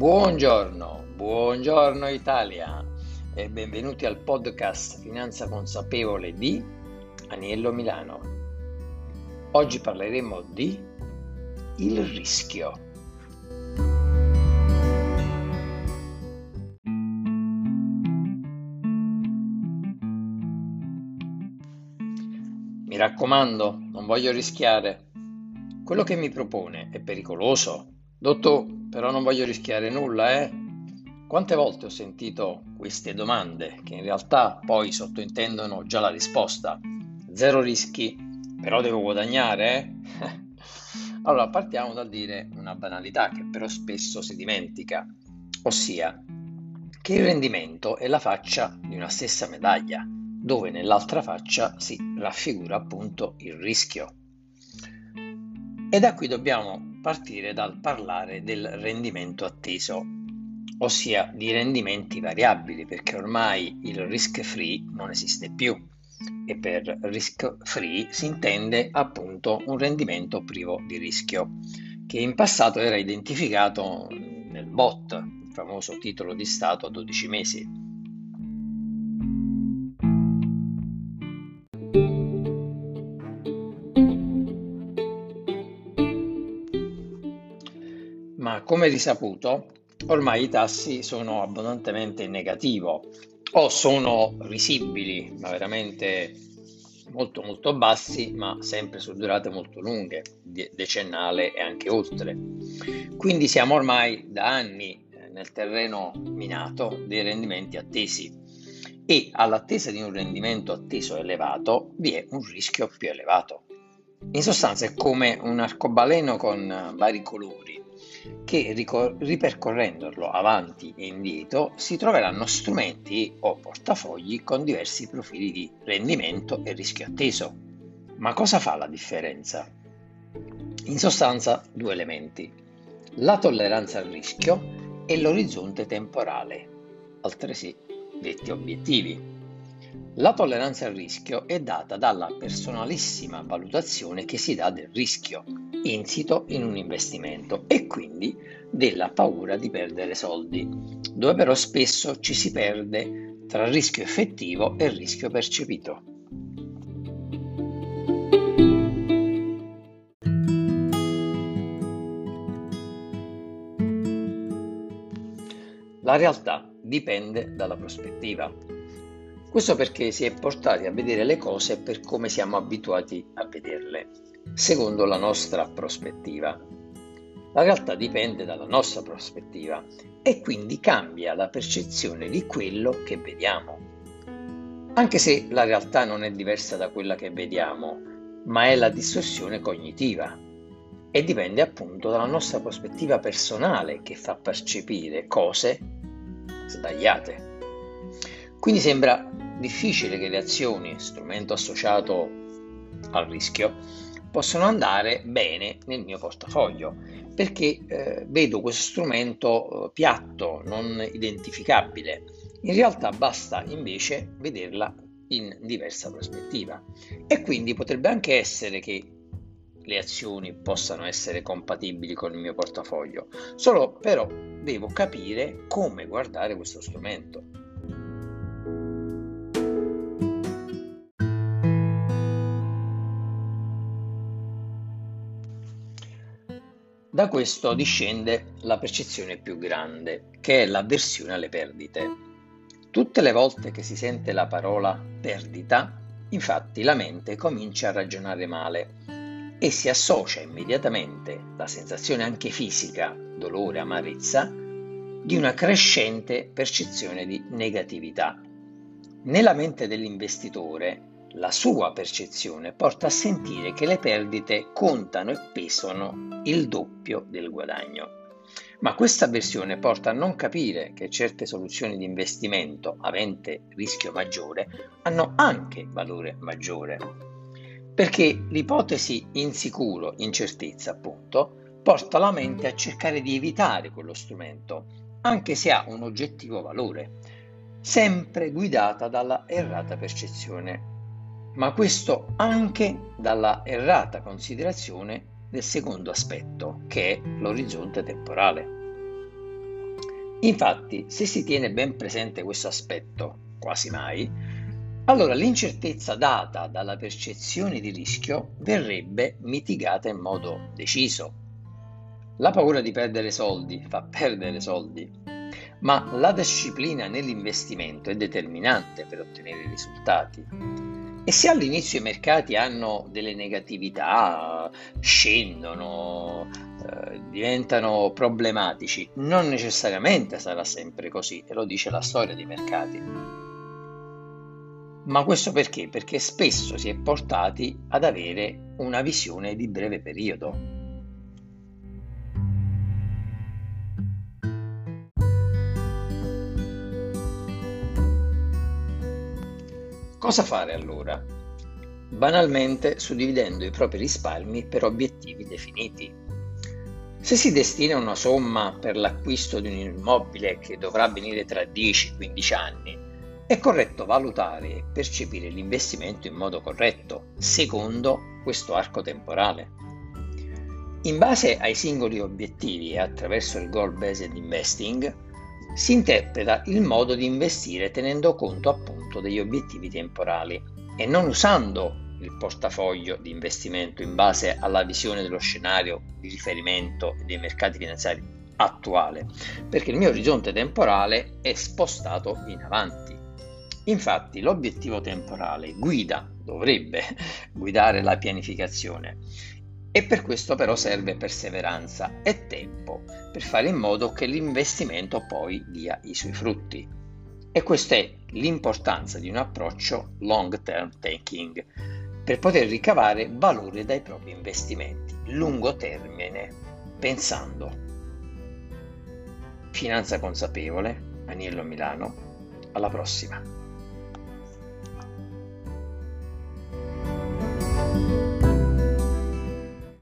Buongiorno, buongiorno Italia e benvenuti al podcast Finanza Consapevole di Aniello Milano. Oggi parleremo di il rischio. Mi raccomando, non voglio rischiare. Quello che mi propone è pericoloso. Dottor, però non voglio rischiare nulla, eh? Quante volte ho sentito queste domande che in realtà poi sottointendono già la risposta. Zero rischi, però devo guadagnare, eh? allora partiamo dal dire una banalità che però spesso si dimentica, ossia che il rendimento è la faccia di una stessa medaglia, dove nell'altra faccia si raffigura appunto il rischio. E da qui dobbiamo partire dal parlare del rendimento atteso, ossia di rendimenti variabili, perché ormai il risk free non esiste più e per risk free si intende appunto un rendimento privo di rischio, che in passato era identificato nel BOT, il famoso titolo di Stato a 12 mesi. Come risaputo, ormai i tassi sono abbondantemente in negativo o sono risibili, ma veramente molto molto bassi, ma sempre su durate molto lunghe, decennale e anche oltre. Quindi siamo ormai da anni eh, nel terreno minato dei rendimenti attesi e all'attesa di un rendimento atteso elevato vi è un rischio più elevato. In sostanza è come un arcobaleno con vari colori che ripercorrendolo avanti e indietro si troveranno strumenti o portafogli con diversi profili di rendimento e rischio atteso. Ma cosa fa la differenza? In sostanza due elementi, la tolleranza al rischio e l'orizzonte temporale, altresì detti obiettivi. La tolleranza al rischio è data dalla personalissima valutazione che si dà del rischio insito in un investimento e quindi della paura di perdere soldi, dove però spesso ci si perde tra rischio effettivo e rischio percepito. La realtà dipende dalla prospettiva. Questo perché si è portati a vedere le cose per come siamo abituati a vederle, secondo la nostra prospettiva. La realtà dipende dalla nostra prospettiva e quindi cambia la percezione di quello che vediamo. Anche se la realtà non è diversa da quella che vediamo, ma è la distorsione cognitiva e dipende appunto dalla nostra prospettiva personale che fa percepire cose sbagliate. Quindi sembra difficile che le azioni, strumento associato al rischio, possano andare bene nel mio portafoglio perché eh, vedo questo strumento eh, piatto, non identificabile. In realtà basta invece vederla in diversa prospettiva e quindi potrebbe anche essere che le azioni possano essere compatibili con il mio portafoglio, solo però devo capire come guardare questo strumento. Da questo discende la percezione più grande, che è l'avversione alle perdite. Tutte le volte che si sente la parola perdita, infatti la mente comincia a ragionare male e si associa immediatamente la sensazione anche fisica, dolore, amarezza, di una crescente percezione di negatività. Nella mente dell'investitore la sua percezione porta a sentire che le perdite contano e pesano il doppio del guadagno. Ma questa avversione porta a non capire che certe soluzioni di investimento avente rischio maggiore hanno anche valore maggiore. Perché l'ipotesi insicuro, incertezza appunto, porta la mente a cercare di evitare quello strumento, anche se ha un oggettivo valore, sempre guidata dalla errata percezione ma questo anche dalla errata considerazione del secondo aspetto, che è l'orizzonte temporale. Infatti, se si tiene ben presente questo aspetto, quasi mai, allora l'incertezza data dalla percezione di rischio verrebbe mitigata in modo deciso. La paura di perdere soldi fa perdere soldi, ma la disciplina nell'investimento è determinante per ottenere risultati. E se all'inizio i mercati hanno delle negatività, scendono, eh, diventano problematici, non necessariamente sarà sempre così, e lo dice la storia dei mercati. Ma questo perché? Perché spesso si è portati ad avere una visione di breve periodo. Cosa fare allora? Banalmente suddividendo i propri risparmi per obiettivi definiti. Se si destina una somma per l'acquisto di un immobile che dovrà venire tra 10-15 anni, è corretto valutare e percepire l'investimento in modo corretto, secondo questo arco temporale. In base ai singoli obiettivi e attraverso il Goal Based Investing, si interpreta il modo di investire tenendo conto appunto degli obiettivi temporali e non usando il portafoglio di investimento in base alla visione dello scenario di riferimento dei mercati finanziari attuale, perché il mio orizzonte temporale è spostato in avanti. Infatti l'obiettivo temporale guida, dovrebbe guidare la pianificazione e per questo però serve perseveranza e tempo per fare in modo che l'investimento poi dia i suoi frutti. E questa è l'importanza di un approccio long term thinking per poter ricavare valore dai propri investimenti, lungo termine, pensando. Finanza consapevole, Aniello Milano, alla prossima.